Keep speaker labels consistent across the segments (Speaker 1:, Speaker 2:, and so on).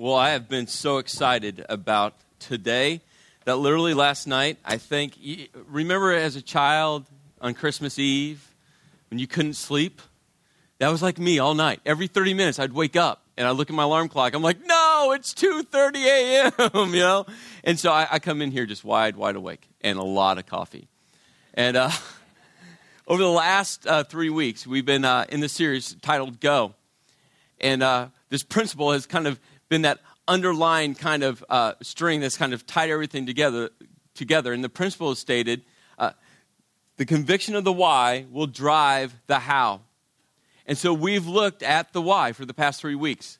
Speaker 1: Well, I have been so excited about today that literally last night, I think, remember as a child on Christmas Eve when you couldn't sleep? That was like me all night. Every 30 minutes, I'd wake up and I'd look at my alarm clock. I'm like, no, it's 2.30 a.m., you know? And so I, I, come in here just wide, wide awake and a lot of coffee. And uh, over the last uh, three weeks, we've been uh, in the series titled Go. And uh, this principle has kind of been that underlying kind of uh, string that's kind of tied everything together. Together, and the principle is stated: uh, the conviction of the why will drive the how. And so we've looked at the why for the past three weeks.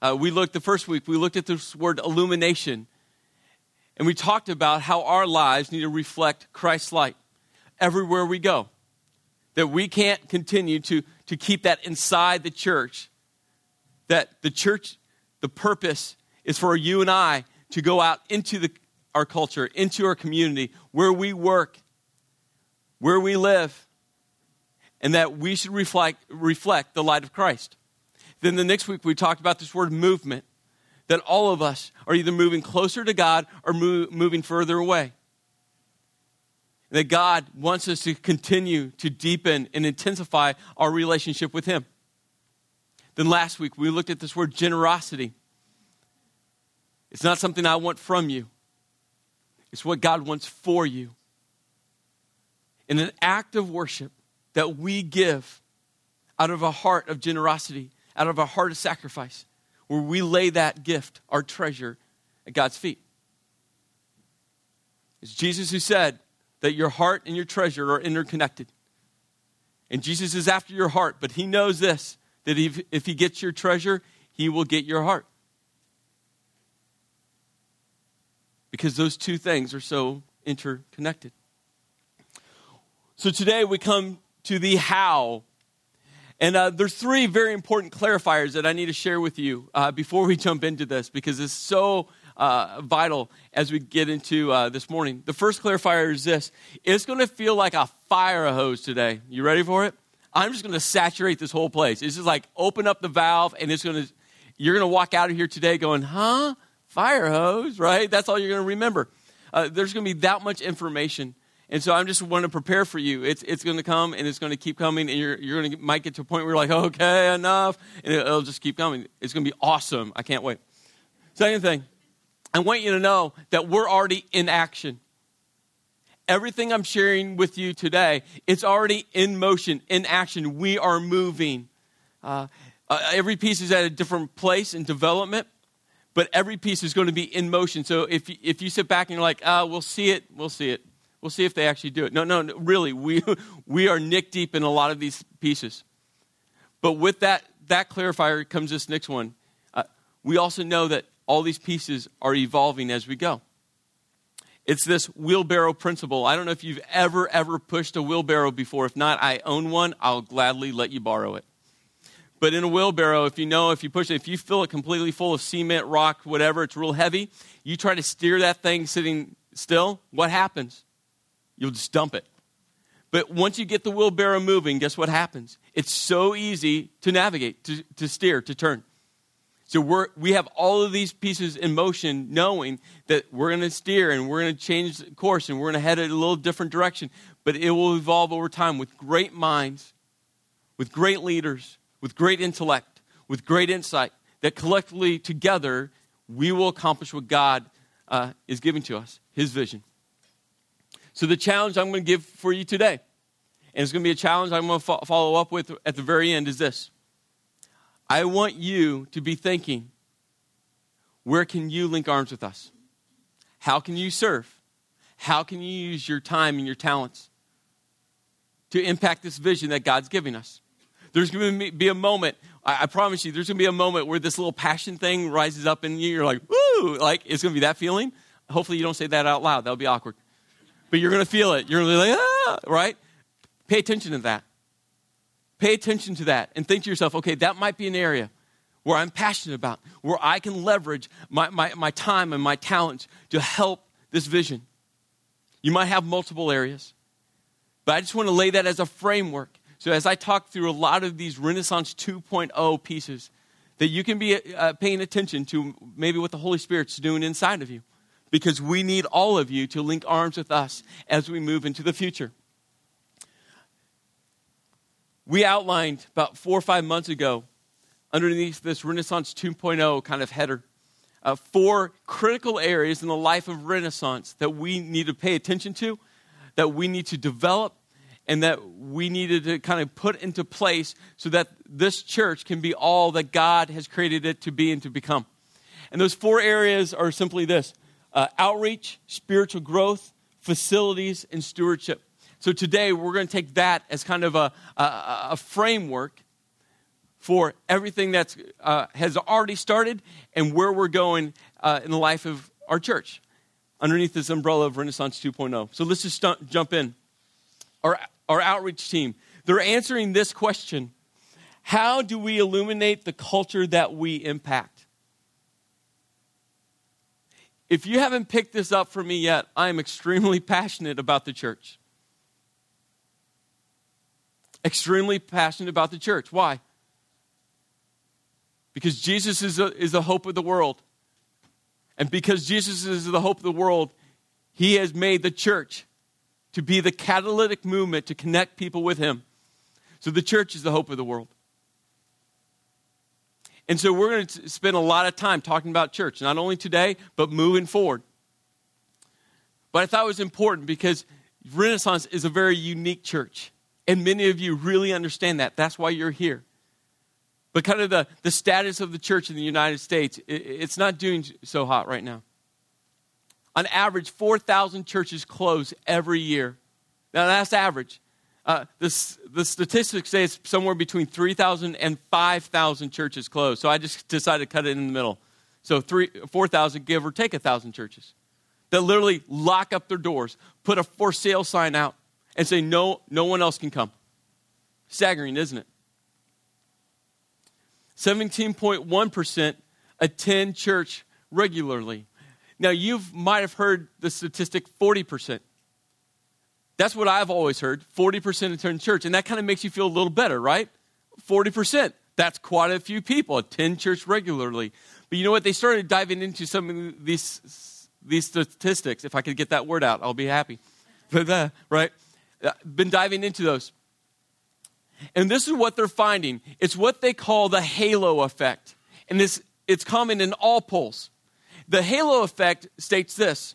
Speaker 1: Uh, we looked the first week. We looked at this word illumination, and we talked about how our lives need to reflect Christ's light everywhere we go. That we can't continue to, to keep that inside the church. That the church the purpose is for you and I to go out into the, our culture, into our community, where we work, where we live, and that we should reflect, reflect the light of Christ. Then the next week we talked about this word movement, that all of us are either moving closer to God or move, moving further away. That God wants us to continue to deepen and intensify our relationship with Him. Then last week, we looked at this word generosity. It's not something I want from you, it's what God wants for you. In an act of worship that we give out of a heart of generosity, out of a heart of sacrifice, where we lay that gift, our treasure, at God's feet. It's Jesus who said that your heart and your treasure are interconnected. And Jesus is after your heart, but he knows this that if, if he gets your treasure, he will get your heart. Because those two things are so interconnected. So today we come to the how. And uh, there's three very important clarifiers that I need to share with you uh, before we jump into this because it's so uh, vital as we get into uh, this morning. The first clarifier is this it's going to feel like a fire hose today. You ready for it? I'm just going to saturate this whole place. It's just like open up the valve, and it's going to, you're going to walk out of here today going, huh? Fire hose, right? That's all you're going to remember. Uh, there's going to be that much information. And so I'm just want to prepare for you. It's, it's going to come and it's going to keep coming, and you're, you're going to might get to a point where you're like, okay, enough, and it, it'll just keep coming. It's going to be awesome. I can't wait. Second thing, I want you to know that we're already in action everything I'm sharing with you today, it's already in motion, in action. We are moving. Uh, uh, every piece is at a different place in development, but every piece is going to be in motion. So if, if you sit back and you're like, ah, we'll see it, we'll see it. We'll see if they actually do it. No, no, no really, we, we are nick deep in a lot of these pieces. But with that, that clarifier comes this next one. Uh, we also know that all these pieces are evolving as we go. It's this wheelbarrow principle. I don't know if you've ever, ever pushed a wheelbarrow before. If not, I own one. I'll gladly let you borrow it. But in a wheelbarrow, if you know, if you push it, if you fill it completely full of cement, rock, whatever, it's real heavy, you try to steer that thing sitting still, what happens? You'll just dump it. But once you get the wheelbarrow moving, guess what happens? It's so easy to navigate, to, to steer, to turn. So we're, we have all of these pieces in motion, knowing that we're going to steer and we're going to change course and we're going to head in a little different direction. But it will evolve over time with great minds, with great leaders, with great intellect, with great insight, that collectively together we will accomplish what God uh, is giving to us, His vision. So the challenge I'm going to give for you today, and it's going to be a challenge I'm going to fo- follow up with at the very end, is this I want you to be thinking where can you link arms with us? How can you serve? How can you use your time and your talents to impact this vision that God's giving us? There's going to be a moment, I, promise you, there's going to be a moment where this little passion thing rises up in you. You're like, woo! Like, it's going to be that feeling. Hopefully, you don't say that out loud. That'll be awkward. But you're going to feel it. You're going to be like, ah, right? Pay attention to that. Pay attention to that and think to yourself, okay, that might be an area where I'm passionate about, where I can leverage my, my, my time and my talents to help this vision. You might have multiple areas, but I just want to lay that as a framework. So as I talk through a lot of these Renaissance 2.0 pieces, that you can be uh, paying attention to maybe what the Holy Spirit's doing inside of you because we need all of you to link arms with us as we move into the future. We outlined about four or five months ago, underneath this Renaissance 2.0 kind of header, uh, four critical areas in the life of Renaissance that we need to pay attention to, that we need to develop, and that we needed to kind of put into place so that this church can be all that God has created it to be and to become. And those four areas are simply this uh, outreach, spiritual growth, facilities, and stewardship. So today we're going to take that as kind of a, a, a framework for everything that uh, has already started and where we're going uh, in the life of our church underneath this umbrella of Renaissance 2.0. So let's just st- jump in. Our, our outreach team, they're answering this question How do we illuminate the culture that we impact? If you haven't picked this up for me yet, I am extremely passionate about the church. Extremely passionate about the church. Why? Because Jesus is, a, is the hope of the world. And because Jesus is the hope of the world, he has made the church to be the catalytic movement to connect people with him. So the church is the hope of the world. And so we're going to spend a lot of time talking about church, not only today, but moving forward. But I thought it was important because Renaissance is a very unique church. And many of you really understand that. That's why you're here. But kind of the, the status of the church in the United States, it, it's not doing so hot right now. On average, 4,000 churches close every year. Now, that's average. Uh, this, the statistics say it's somewhere between 3,000 and 5,000 churches closed. So I just decided to cut it in the middle. So 4,000, give or take 1,000 churches that literally lock up their doors, put a for sale sign out, and say, no, no one else can come. Staggering, isn't it? 17.1% attend church regularly. Now, you might have heard the statistic 40%. That's what I've always heard 40% attend church. And that kind of makes you feel a little better, right? 40%. That's quite a few people attend church regularly. But you know what? They started diving into some of these, these statistics. If I could get that word out, I'll be happy. But, uh, right? Uh, been diving into those. And this is what they're finding it's what they call the halo effect. And this, it's common in all polls. The halo effect states this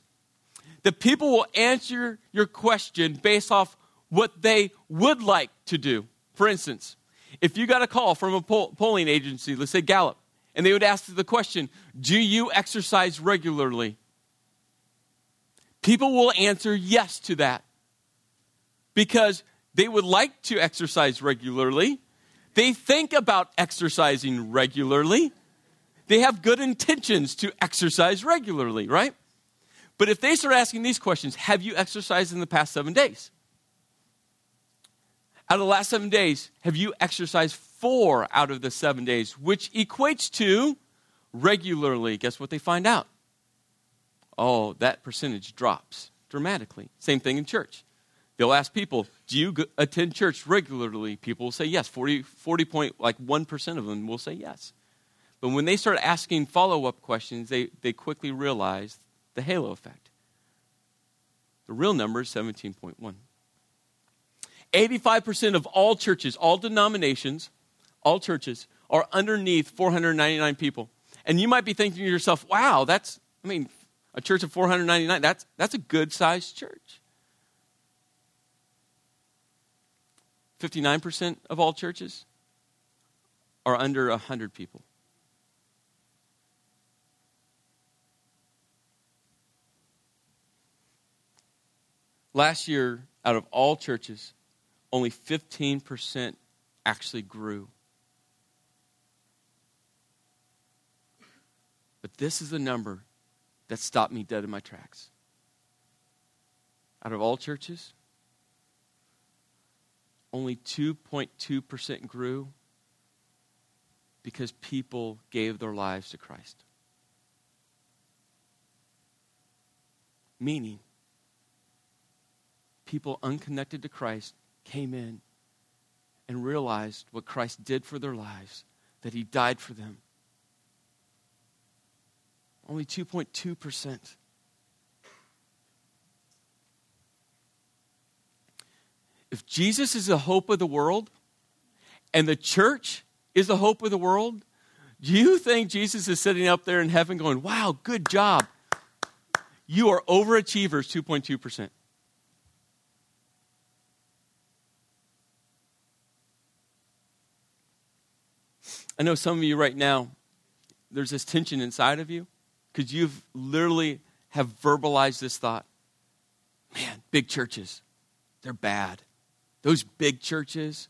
Speaker 1: that people will answer your question based off what they would like to do. For instance, if you got a call from a poll, polling agency, let's say Gallup, and they would ask the question, Do you exercise regularly? People will answer yes to that because they would like to exercise regularly. They think about exercising regularly. They have good intentions to exercise regularly, right? But if they start asking these questions, have you exercised in the past seven days? Out of the last seven days, have you exercised four out of the seven days, which equates to regularly? Guess what they find out? Oh, that percentage drops dramatically. Same thing in church. They'll ask people, do you attend church regularly? People will say yes. 40, 40 point, like 1% of them will say yes. But when they start asking follow up questions, they, they quickly realize the halo effect. The real number is 17.1. 85% of all churches, all denominations, all churches are underneath 499 people. And you might be thinking to yourself, wow, that's, I mean, a church of 499, that's, that's a good sized church. 59% of all churches are under 100 people. Last year, out of all churches, only 15% actually grew. But this is the number that stopped me dead in my tracks. Out of all churches, only 2.2% grew because people gave their lives to Christ. Meaning, people unconnected to Christ came in and realized what Christ did for their lives, that He died for them, Only 2.2%. If Jesus is the hope of the world and the church is the hope of the world, do you think Jesus is sitting up there in heaven going, Wow, good job? You are overachievers, 2.2%. I know some of you right now, there's this tension inside of you because you've literally have verbalized this thought. Man, big churches, they're bad. Those big churches,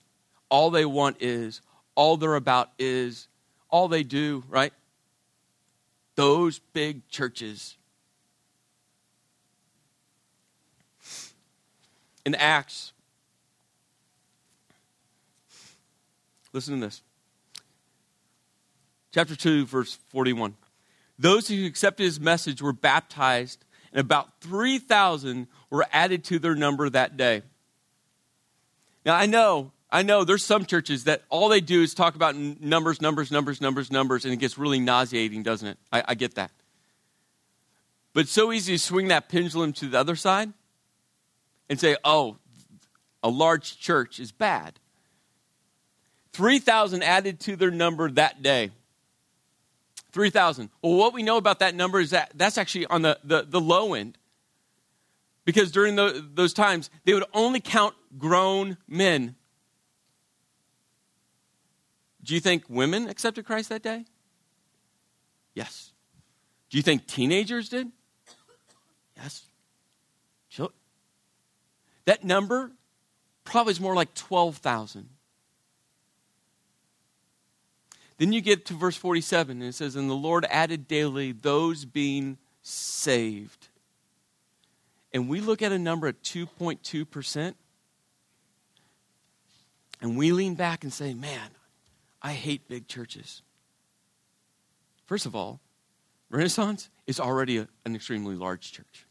Speaker 1: all they want is, all they're about is, all they do, right? Those big churches. In Acts, listen to this. Chapter 2, verse 41. Those who accepted his message were baptized, and about 3,000 were added to their number that day. Now, I know, I know there's some churches that all they do is talk about numbers, numbers, numbers, numbers, numbers, and it gets really nauseating, doesn't it? I, I get that. But it's so easy to swing that pendulum to the other side and say, oh, a large church is bad. 3,000 added to their number that day. 3,000. Well, what we know about that number is that that's actually on the, the, the low end. Because during the, those times, they would only count grown men. Do you think women accepted Christ that day? Yes. Do you think teenagers did? Yes. That number probably is more like 12,000. Then you get to verse 47, and it says, And the Lord added daily those being saved. And we look at a number of 2.2%, and we lean back and say, Man, I hate big churches. First of all, Renaissance is already a, an extremely large church.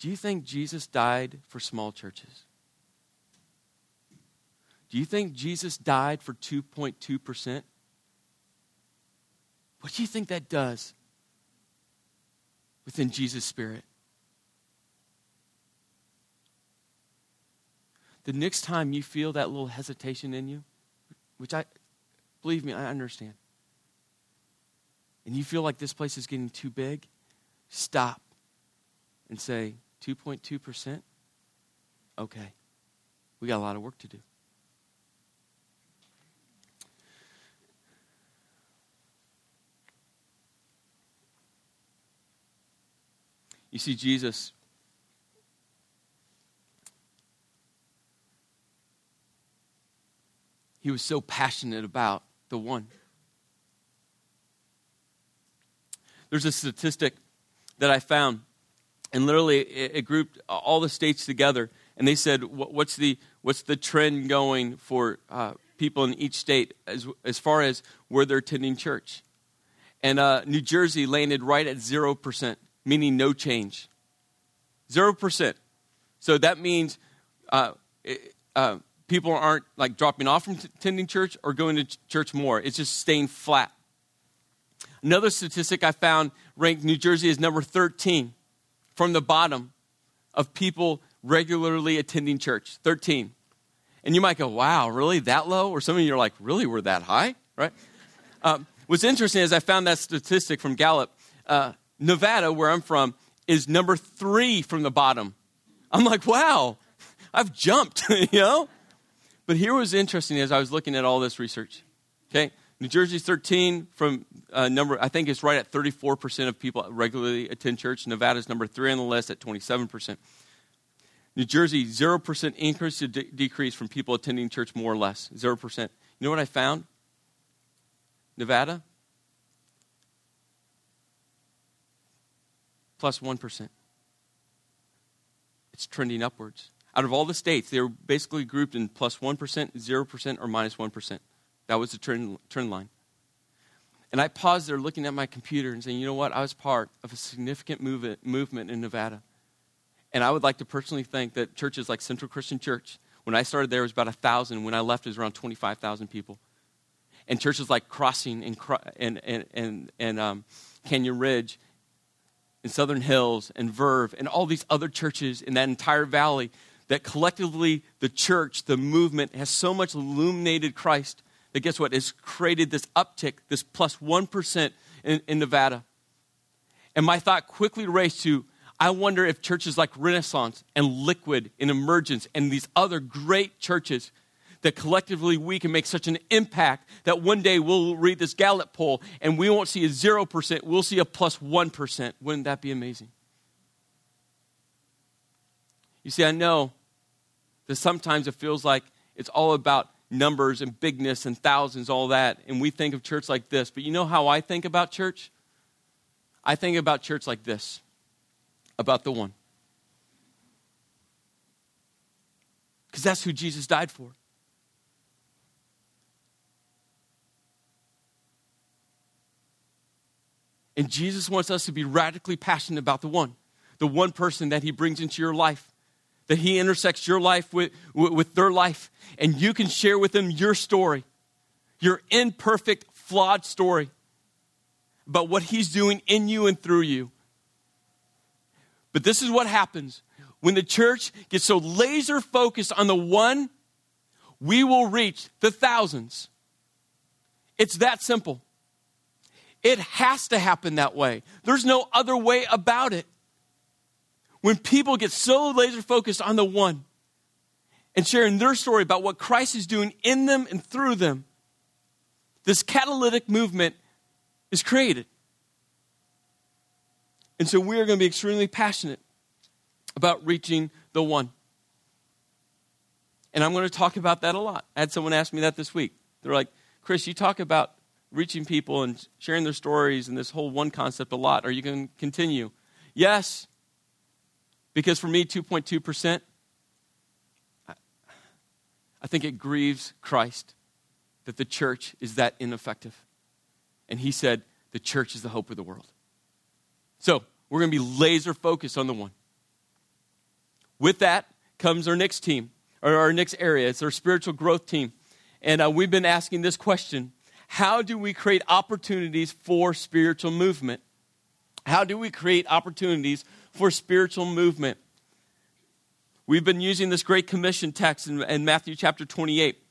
Speaker 1: Do you think Jesus died for small churches? Do you think Jesus died for 2.2%? What do you think that does within Jesus' spirit? The next time you feel that little hesitation in you, which I, believe me, I understand, and you feel like this place is getting too big, stop and say, 2.2%? Okay, we got a lot of work to do. You see, Jesus he was so passionate about the one. There's a statistic that I found, and literally it, it grouped all the states together, and they said, "What's the what's the trend going for uh, people in each state as as far as where they're attending church?" And uh, New Jersey landed right at zero percent meaning no change. 0%. So that means uh, uh, people aren't like dropping off from attending church or going to church more. It's just staying flat. Another statistic I found ranked New Jersey as number 13 from the bottom of people regularly attending church. 13. And you might go, wow, really that low? Or some of you are like, really, we're that high? Right? Um, what's interesting is I found that statistic from Gallup. Uh, Nevada, where I'm from, is number three from the bottom. I'm like, wow, I've jumped, you know? But here was interesting as I was looking at all this research. Okay, New Jersey's 13 from uh, number, I think it's right at 34% of people regularly attend church. Nevada's number three on the list at 27%. New Jersey, 0% increase to de- decrease from people attending church more or less. 0%. You know what I found? Nevada, plus 1. It's trending upwards. Out of all the states, they were basically grouped in plus 1, 0%, or minus 1. That was the trend, trend line. And I paused there looking at my computer and saying, you know what? I was part of a significant movement, movement in Nevada. And I would like to personally thank that churches like Central Christian Church, when I started there, was about 1,000. When I left, it was around 25,000 people. and churches like Crossing and, and, and, and, and um, Canyon Ridge and Southern Hills and Verve and all these other churches in that entire valley that collectively the church, the movement, has so much illuminated Christ that guess what? It's created this uptick, this plus 1 in, in Nevada. And my thought quickly raced to I wonder if churches like Renaissance and Liquid and Emergence and these other great churches that collectively we can make such an impact that one day we'll read this Gallup poll and we won't see a 0%, we'll see a plus 1. Wouldn't that be amazing? You see, I know that sometimes it feels like it's all about numbers and bigness and thousands, all that, and we think of church like this. But you know how I think about church? I think about church like this about the one. Because that's who Jesus died for. And Jesus wants us to be radically passionate about the one, the one person that he brings into your life, that he intersects your life with, with their life, and you can share with them your story, your imperfect, flawed story about what he's doing in you and through you. But this is what happens when the church gets so laser focused on the one, we will reach the thousands. It's that simple. It has to happen that way. There's no other way about it. When people get so laser focused on the one and sharing their story about what Christ is doing in them and through them, this catalytic movement is created. And so we are going to be extremely passionate about reaching the one. And I'm going to talk about that a lot. I had someone ask me that this week. They're like, Chris, you talk about reaching people and sharing their stories and this whole one concept a lot. Are you going to continue? Yes. Because for me, 2.2%, I think it grieves Christ that the church is that ineffective. And he said, the church is the hope of the world. So we're going to be laser focused on the one. With that comes our next team, or our next area. It's our spiritual growth team. And uh, we've been asking this question how do we create opportunities for spiritual movement? How do we create opportunities for spiritual movement? We've been using this Great Commission text in, in Matthew chapter 28.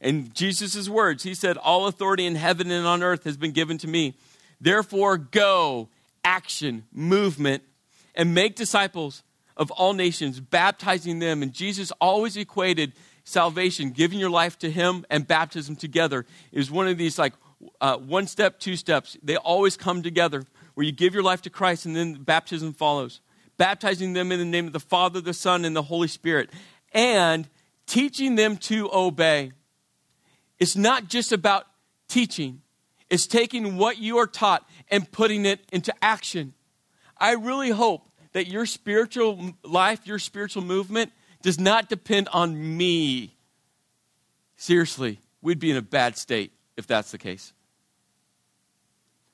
Speaker 1: And Jesus' words, he said, All authority in heaven and on earth has been given to me. Therefore, go, action, movement, and make disciples of all nations, baptizing them. And Jesus always equated salvation, giving your life to Him, and baptism together is one of these like uh, one step, two steps. They always come together where you give your life to Christ and then baptism follows. Baptizing them in the name of the Father, the Son, and the Holy Spirit, and teaching them to obey. It's not just about teaching, it's taking what you are taught and putting it into action. I really hope that your spiritual life, your spiritual movement, does not depend on me. Seriously, we'd be in a bad state if that's the case.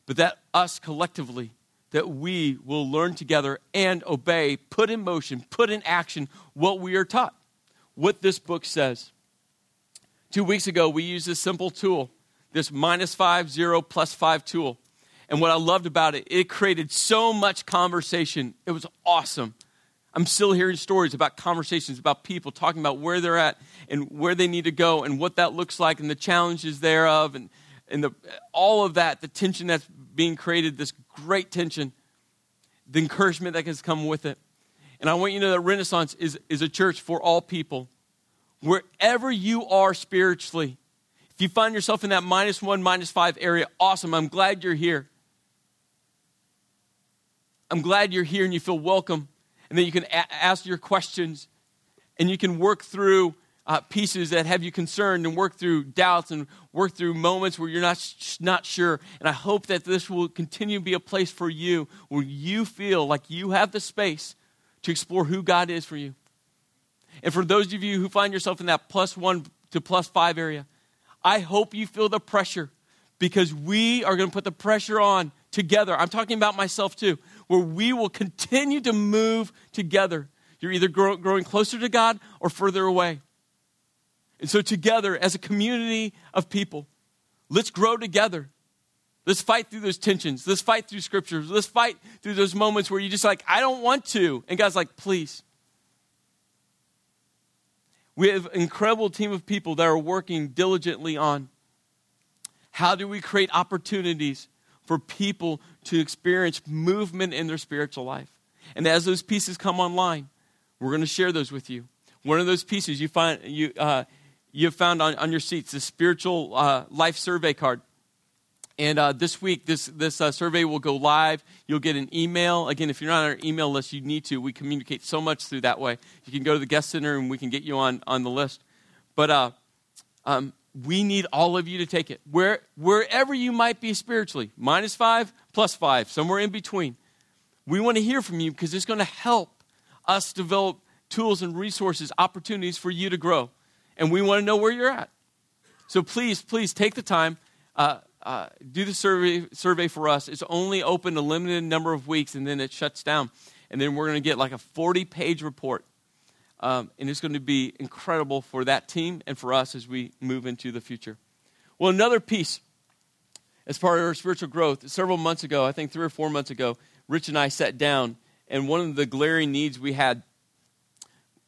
Speaker 1: But that us collectively, that we will learn together and obey, put in motion, put in action what we are taught, what this book says. Two weeks ago, we used this simple tool, this minus five, zero, plus five tool. And what I loved about it, it created so much conversation. It was awesome. I'm still hearing stories about conversations about people talking about where they're at and where they need to go and what that looks like and the challenges thereof and, and the, all of that, the tension that's being created, this great tension, the encouragement that has come with it. And I want you to know that Renaissance is, is a church for all people. Wherever you are spiritually, if you find yourself in that minus one, minus five area, awesome. I'm glad you're here. I'm glad you're here and you feel welcome and then you can a- ask your questions and you can work through uh, pieces that have you concerned and work through doubts and work through moments where you're not, not sure. And I hope that this will continue to be a place for you where you feel like you have the space to explore who God is for you. And for those of you who find yourself in that plus one to plus five area, I hope you feel the pressure because we are going to put the pressure on together. I'm talking about myself too where we will continue to move together. You're either grow, growing closer to God or further away. And so, together, as a community of people, Let's grow together. Let's fight through those tensions. Let's fight through scriptures. Let's fight through those moments where you're just like, I don't want to. And God's like, please. We have an incredible team of people that are working diligently on how do we create opportunities for people to experience movement in their spiritual life. And as those pieces come online, we're going to share those with you. One of those pieces you find you uh, you have found on, on your seats the spiritual uh, life survey card. And uh, this week, this, this uh, survey will go live. You'll get an email. Again, if you're not on our email list, you need to. We communicate so much through that way. You can go to the guest center and we can get you on, on the list. But uh, um, we need all of you to take it. Where, wherever you might be spiritually, minus five, plus five, somewhere in between. We want to hear from you because it's going to help us develop tools and resources, opportunities for you to grow. And we want to know where you're at. So please, please take the time. Uh, uh, do the survey, survey for us. It's only open a limited number of weeks and then it shuts down. And then we're going to get like a 40 page report. Um, and it's going to be incredible for that team and for us as we move into the future. Well, another piece as part of our spiritual growth, several months ago, I think three or four months ago, Rich and I sat down, and one of the glaring needs we had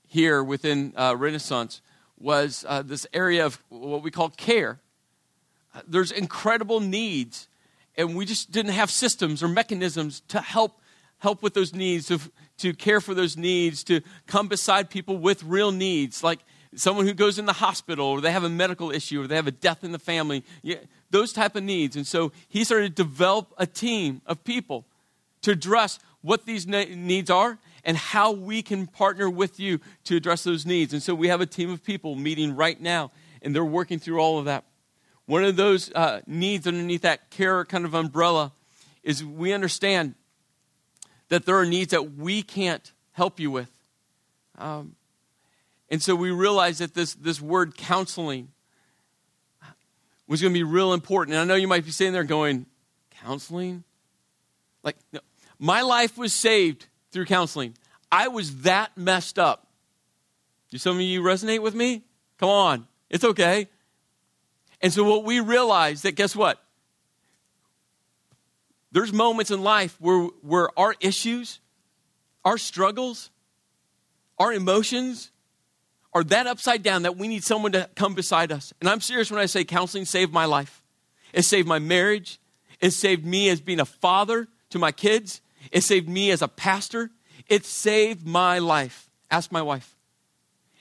Speaker 1: here within uh, Renaissance was uh, this area of what we call care there's incredible needs, and we just didn't have systems or mechanisms to help help with those needs, to, to care for those needs, to come beside people with real needs, like someone who goes in the hospital or they have a medical issue or they have a death in the family, yeah, those type of needs. And so he started to develop a team of people to address what these needs are and how we can partner with you to address those needs. And so we have a team of people meeting right now, and they're working through all of that. One of those uh, needs underneath that care kind of umbrella is we understand that there are needs that we can't help you with. Um, and so we realize that this, this word counseling was going to be real important. And I know you might be sitting there going, counseling? Like, no. my life was saved through counseling. I was that messed up. Do some of you resonate with me? Come on. It's okay. And so what we realize that guess what? There's moments in life where, where our issues, our struggles, our emotions are that upside down that we need someone to come beside us. And I'm serious when I say counseling saved my life. It saved my marriage. It saved me as being a father to my kids. It saved me as a pastor. It saved my life. Ask my wife.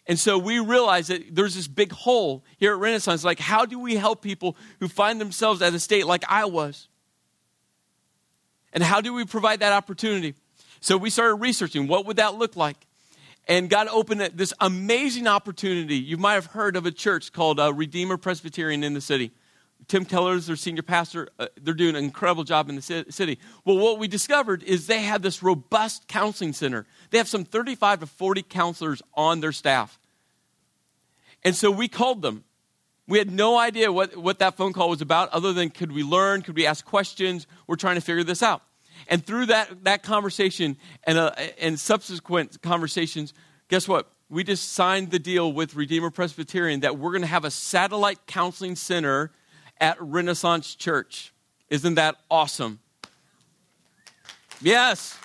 Speaker 1: And so we realize that there's this big hole here at Renaissance. Like, how do we help people who find themselves at a state like I was? And how do we provide that opportunity? So we started researching what would that look like? And God opened this amazing opportunity. You might have heard of a church called uh, Redeemer Presbyterian in the city. Tim Keller is their senior pastor. Uh, they're doing an incredible job in the city. Well, what we discovered is they have this robust counseling center. They have some 35 to 40 counselors on their staff. And so we called them. We had no idea what, what that phone call was about, other than could we learn, could we ask questions? We're trying to figure this out. And through that, that conversation and, uh, and subsequent conversations, guess what? We just signed the deal with Redeemer Presbyterian that we're going to have a satellite counseling center at Renaissance Church. Isn't that awesome? Yes.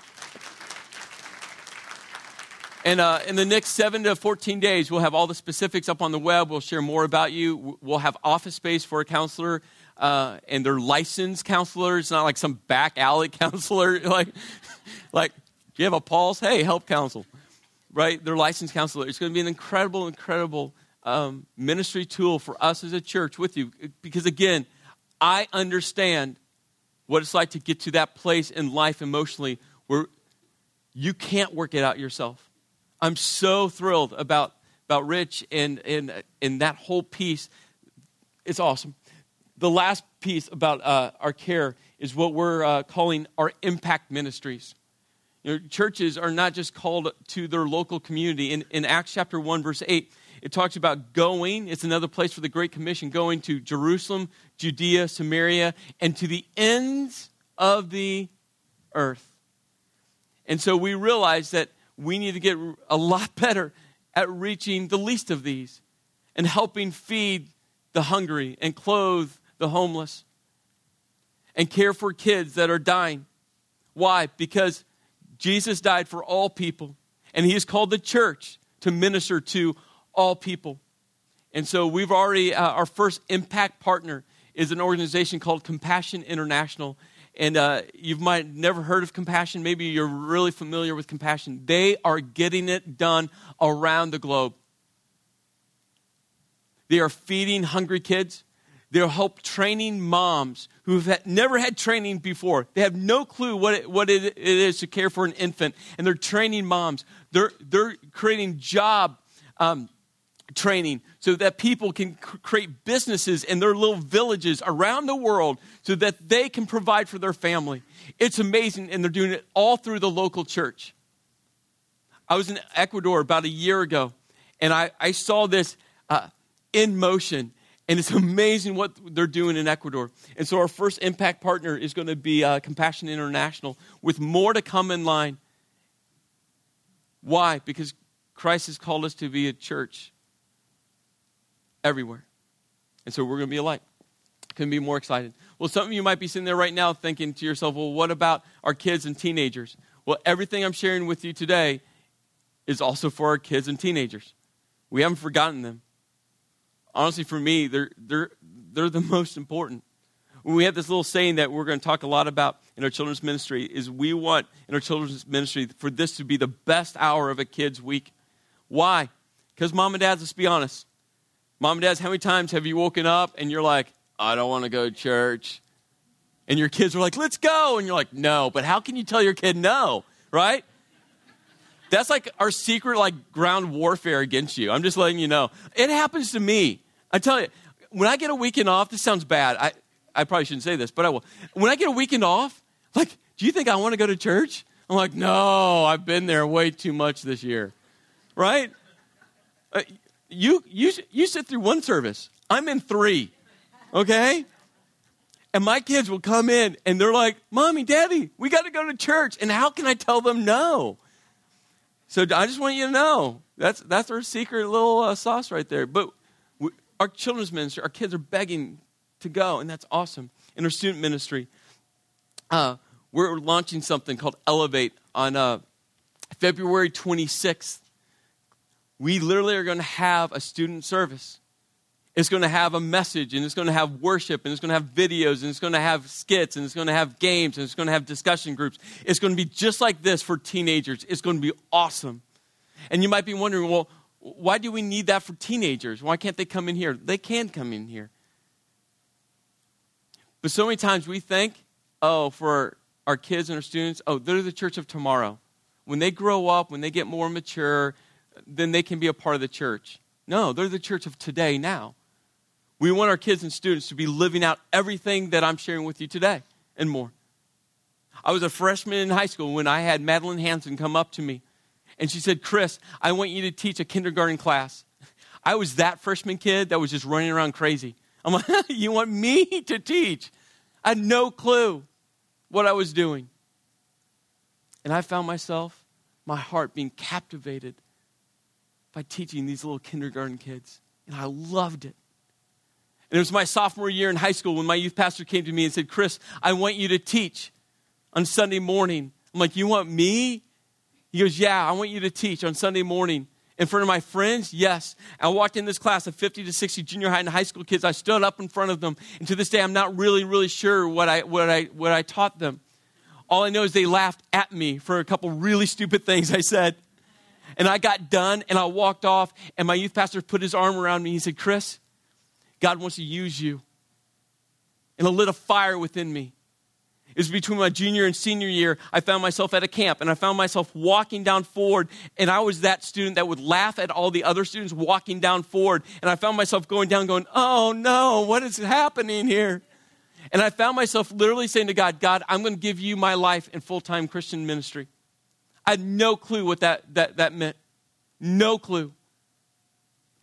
Speaker 1: And uh, in the next seven to 14 days, we'll have all the specifics up on the web. We'll share more about you. We'll have office space for a counselor, uh, and they're licensed counselors, not like some back alley counselor. like, like, do you have a pulse? Hey, help counsel. Right? They're licensed counselors. It's going to be an incredible, incredible um, ministry tool for us as a church with you. Because again, I understand what it's like to get to that place in life emotionally where you can't work it out yourself. I'm so thrilled about, about Rich and, and, and that whole piece. It's awesome. The last piece about uh, our care is what we're uh, calling our impact ministries. You know, churches are not just called to their local community. In, in Acts chapter 1, verse 8, it talks about going. It's another place for the Great Commission, going to Jerusalem, Judea, Samaria, and to the ends of the earth. And so we realize that we need to get a lot better at reaching the least of these and helping feed the hungry and clothe the homeless and care for kids that are dying. Why? Because Jesus died for all people, and He has called the church to minister to all people. And so we've already, uh, our first impact partner is an organization called Compassion International. And uh, you might never heard of Compassion. Maybe you're really familiar with Compassion. They are getting it done around the globe. They are feeding hungry kids. They'll help training moms who've never had training before. They have no clue what it, what it, it is to care for an infant, and they're training moms. They're, they're creating job um, training so that people can create businesses in their little villages around the world so that they can provide for their family. It's amazing, and they're doing it all through the local church. I was in Ecuador about a year ago, and I, I saw this uh, in motion. And it's amazing what they're doing in Ecuador. And so, our first impact partner is going to be uh, Compassion International, with more to come in line. Why? Because Christ has called us to be a church everywhere. And so, we're going to be a light. Couldn't be more excited. Well, some of you might be sitting there right now thinking to yourself, well, what about our kids and teenagers? Well, everything I'm sharing with you today is also for our kids and teenagers. We haven't forgotten them honestly, for me, they're, they're, they're the most important. We have this little saying that we're going to talk a lot about in our children's ministry is we want in our children's ministry for this to be the best hour of a kid's week. Why? Because mom and dads, let's be honest. Mom and dads, how many times have you woken up and you're like, I don't want to go to church? And your kids are like, let's go. And you're like, no. But how can you tell your kid no, right? That's like our secret, like ground warfare against you. I'm just letting you know. It happens to me. I tell you, when I get a weekend off, this sounds bad. I, I probably shouldn't say this, but I will. When I get a weekend off, like, do you think I want to go to church? I'm like, no, I've been there way too much this year, right? Uh, You, you, you sit through one service. I'm in three, okay? And my kids will come in and they're like, Mommy, Daddy, we got to go to church. And how can I tell them no? So I just want you to know that's, that's our secret little uh, sauce right there. But our children's ministry, our kids are begging to go, and that's awesome. In our student ministry, uh, we're launching something called Elevate on uh, February 26th. We literally are going to have a student service. It's going to have a message, and it's going to have worship, and it's going to have videos, and it's going to have skits, and it's going to have games, and it's going to have discussion groups. It's going to be just like this for teenagers. It's going to be awesome. And you might be wondering, well, why do we need that for teenagers? Why can't they come in here? They can come in here. But so many times we think, oh, for our kids and our students, oh, they're the church of tomorrow. When they grow up, when they get more mature, then they can be a part of the church. No, they're the church of today, now. We want our kids and students to be living out everything that I'm sharing with you today and more. I was a freshman in high school when I had Madeline Hanson come up to me and she said, Chris, I want you to teach a kindergarten class. I was that freshman kid that was just running around crazy. I'm like, you want me to teach? I had no clue what I was doing. And I found myself, my heart being captivated by teaching these little kindergarten kids. And I loved it. And it was my sophomore year in high school when my youth pastor came to me and said, Chris, I want you to teach on Sunday morning. I'm like, You want me he goes, Yeah, I want you to teach on Sunday morning in front of my friends? Yes. I walked in this class of 50 to 60 junior high and high school kids. I stood up in front of them. And to this day, I'm not really, really sure what I, what I, what I taught them. All I know is they laughed at me for a couple really stupid things I said. And I got done and I walked off, and my youth pastor put his arm around me. He said, Chris, God wants to use you. And it lit a fire within me It was between my junior and senior year, I found myself at a camp and I found myself walking down forward. And I was that student that would laugh at all the other students walking down forward. And I found myself going down, going, oh no, what is happening here? And I found myself literally saying to God, God, I'm going to give you my life in full time Christian ministry. I had no clue what that, that, that meant. No clue.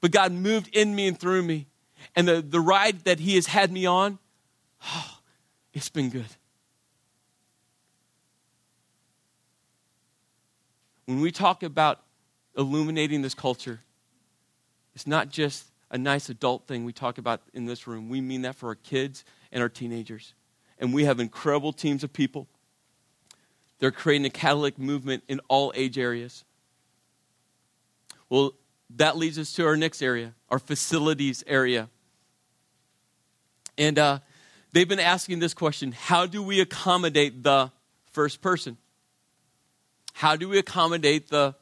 Speaker 1: But God moved in me and through me. And the, the ride that He has had me on, oh, it's been good. when we talk about illuminating this culture, it's not just a nice adult thing we talk about in this room. We mean that for our kids and our teenagers. And we have incredible teams of people. They're creating a catalytic movement in all age areas. Well, that leads us to our next area, our facilities area. And uh, they've been asking this question How do we accommodate the first person? How do we accommodate the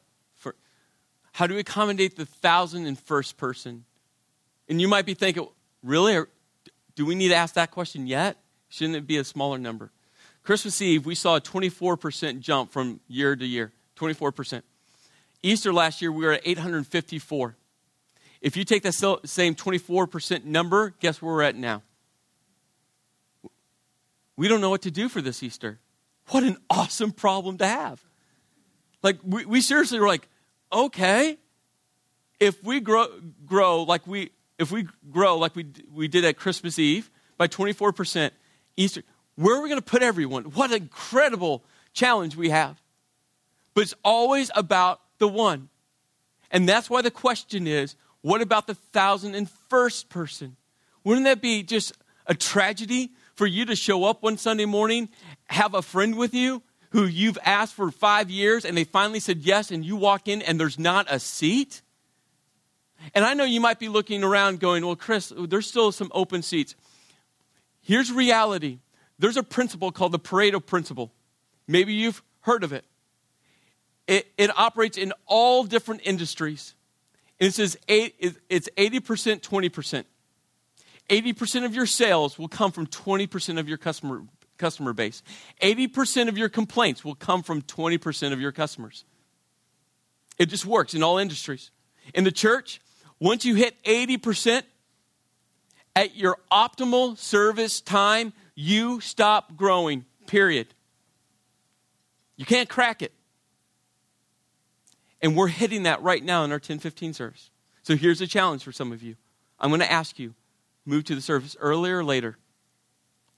Speaker 1: how do we accommodate the thousand and first person? And you might be thinking, really? Do we need to ask that question yet? Shouldn't it be a smaller number? Christmas Eve, we saw a 24% jump from year to year. 24%. Easter last year, we were at 854. If you take that same 24% number, guess where we're at now? We don't know what to do for this Easter. What an awesome problem to have. Like, we, we seriously were like, okay, if we grow, grow like we, if we grow like we, we did at Christmas Eve by 24%, Easter, where are we going to put everyone? What an incredible challenge we have. But it's always about the one. And that's why the question is what about the thousand and first person? Wouldn't that be just a tragedy for you to show up one Sunday morning, have a friend with you who you've asked for five years and they finally said yes, and you walk in and there's not a seat? And I know you might be looking around going, well, Chris, there's still some open seats. Here's reality there's a principle called the Pareto principle. Maybe you've heard of it. It, it operates in all different industries. And it says eight, it's 80%, 20%. 80% of your sales will come from 20% of your customer, customer base. 80% of your complaints will come from 20% of your customers. It just works in all industries. In the church, once you hit 80% at your optimal service time, you stop growing, period. You can't crack it. And we're hitting that right now in our 1015 service. So here's a challenge for some of you. I'm going to ask you move to the service earlier or later?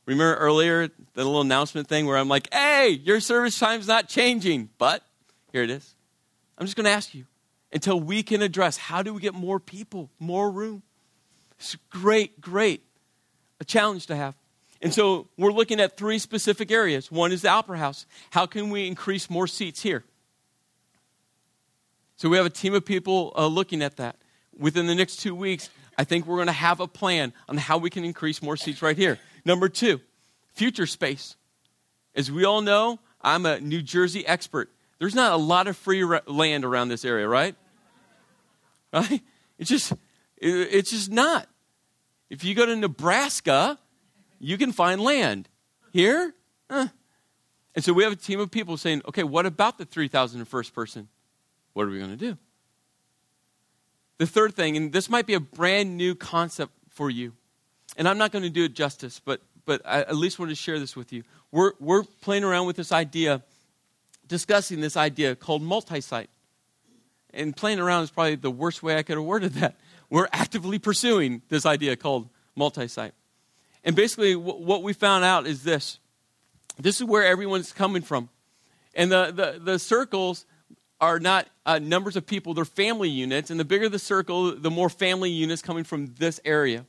Speaker 1: Remember earlier, the little announcement thing where I'm like, hey, your service time's not changing. But here it is. I'm just going to ask you until we can address how do we get more people, more room? It's great, great. A challenge to have. And so we're looking at three specific areas. One is the Opera House. How can we increase more seats here? So we have a team of people uh, looking at that. Within the next two weeks, I think we're going to have a plan on how we can increase more seats right here. Number two, future space. As we all know, I'm a New Jersey expert. There's not a lot of free land around this area, right? Right? It's just, it's just not. If you go to Nebraska, you can find land. Here, eh. and so we have a team of people saying, okay, what about the 3,000 first person? What are we going to do? The third thing, and this might be a brand new concept for you, and I'm not going to do it justice, but, but I at least wanted to share this with you. We're, we're playing around with this idea, discussing this idea called multi site. And playing around is probably the worst way I could have worded that. We're actively pursuing this idea called multi site. And basically, w- what we found out is this this is where everyone's coming from. And the, the, the circles are not uh, numbers of people, they're family units. And the bigger the circle, the more family units coming from this area.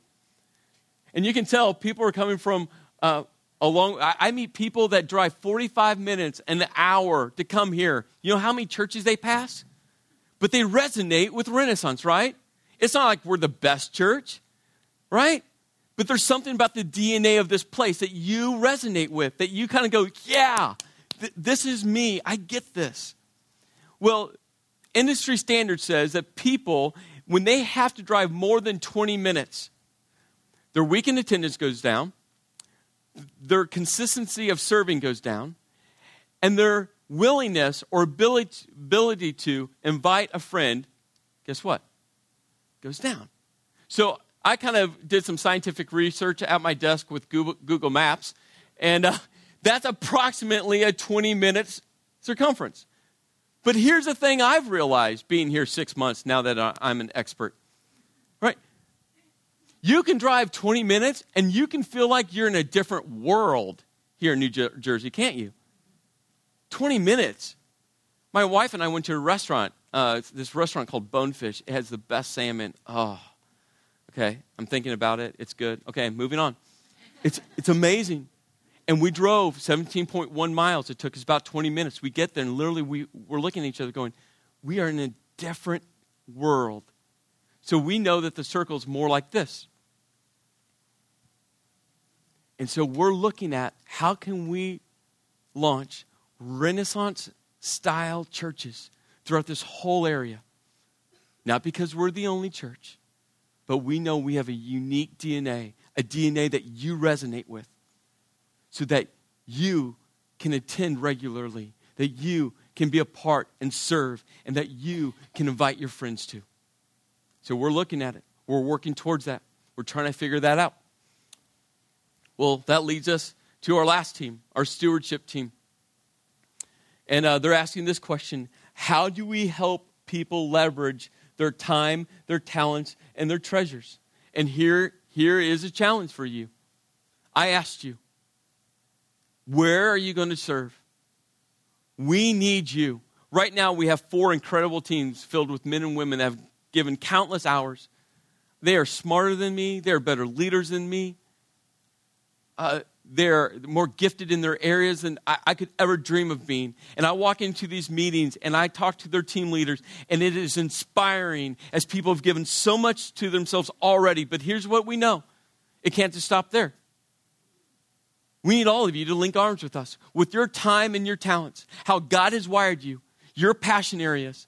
Speaker 1: And you can tell people are coming from uh, along. I, I meet people that drive 45 minutes, and an hour to come here. You know how many churches they pass? But they resonate with Renaissance, right? It's not like we're the best church, right? But there's something about the DNA of this place that you resonate with, that you kind of go, yeah, th- this is me. I get this. Well, industry standard says that people, when they have to drive more than 20 minutes, their weekend attendance goes down, their consistency of serving goes down, and their willingness or ability, ability to invite a friend, guess what? Goes down. So I kind of did some scientific research at my desk with Google, Google Maps, and uh, that's approximately a 20 minutes circumference. But here's the thing I've realized being here six months now that I'm an expert. Right? You can drive 20 minutes and you can feel like you're in a different world here in New Jersey, can't you? 20 minutes. My wife and I went to a restaurant, uh, this restaurant called Bonefish. It has the best salmon. Oh, Okay, I'm thinking about it. It's good. Okay, moving on. It's, it's amazing. And we drove 17.1 miles. It took us about 20 minutes. We get there, and literally we, we're looking at each other going, we are in a different world. So we know that the circle is more like this. And so we're looking at how can we launch Renaissance style churches throughout this whole area. Not because we're the only church, but we know we have a unique DNA, a DNA that you resonate with, so that you can attend regularly, that you can be a part and serve, and that you can invite your friends to. So we're looking at it. We're working towards that. We're trying to figure that out. Well, that leads us to our last team, our stewardship team. And uh, they're asking this question How do we help people leverage their time, their talents, and their treasures? And here, here is a challenge for you. I asked you, where are you going to serve? We need you. Right now, we have four incredible teams filled with men and women that have given countless hours. They are smarter than me, they are better leaders than me. Uh, they're more gifted in their areas than I, I, could ever dream of being. And I walk into these meetings and I talk to their team leaders, and it is inspiring as people have given so much to themselves already. But here's what we know it can't just stop there. We need all of you to link arms with us with your time and your talents, how God has wired you, your passion areas,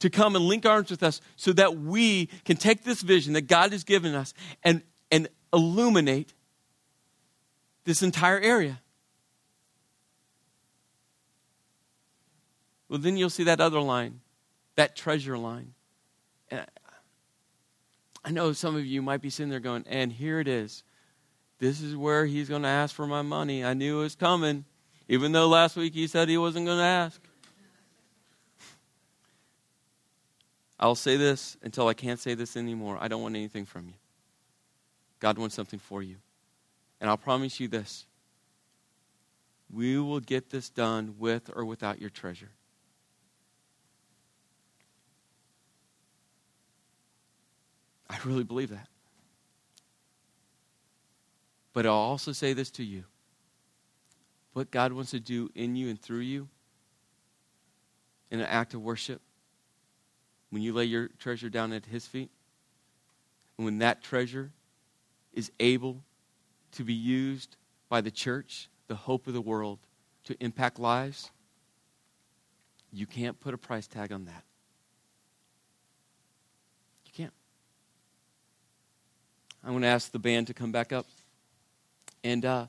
Speaker 1: to come and link arms with us so that we can take this vision that God has given us and, and illuminate this entire area. Well, then you'll see that other line, that treasure line. And I know some of you might be sitting there going, and here it is. This is where he's going to ask for my money. I knew it was coming, even though last week he said he wasn't going to ask. I'll say this until I can't say this anymore. I don't want anything from you. God wants something for you. And I'll promise you this we will get this done with or without your treasure. I really believe that. But I'll also say this to you what God wants to do in you and through you in an act of worship, when you lay your treasure down at His feet, and when that treasure is able to be used by the church, the hope of the world, to impact lives, you can't put a price tag on that. You can't. I'm going to ask the band to come back up. And uh,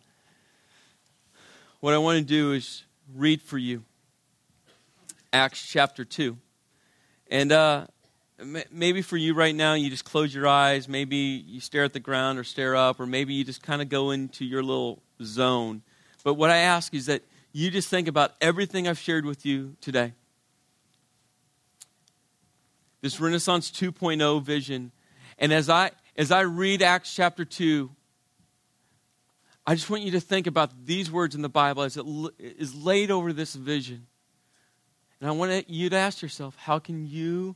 Speaker 1: what I want to do is read for you Acts chapter 2. And uh, maybe for you right now, you just close your eyes. Maybe you stare at the ground or stare up, or maybe you just kind of go into your little zone. But what I ask is that you just think about everything I've shared with you today. This Renaissance 2.0 vision. And as I, as I read Acts chapter 2, I just want you to think about these words in the Bible as it is laid over this vision. And I want you to ask yourself, how can you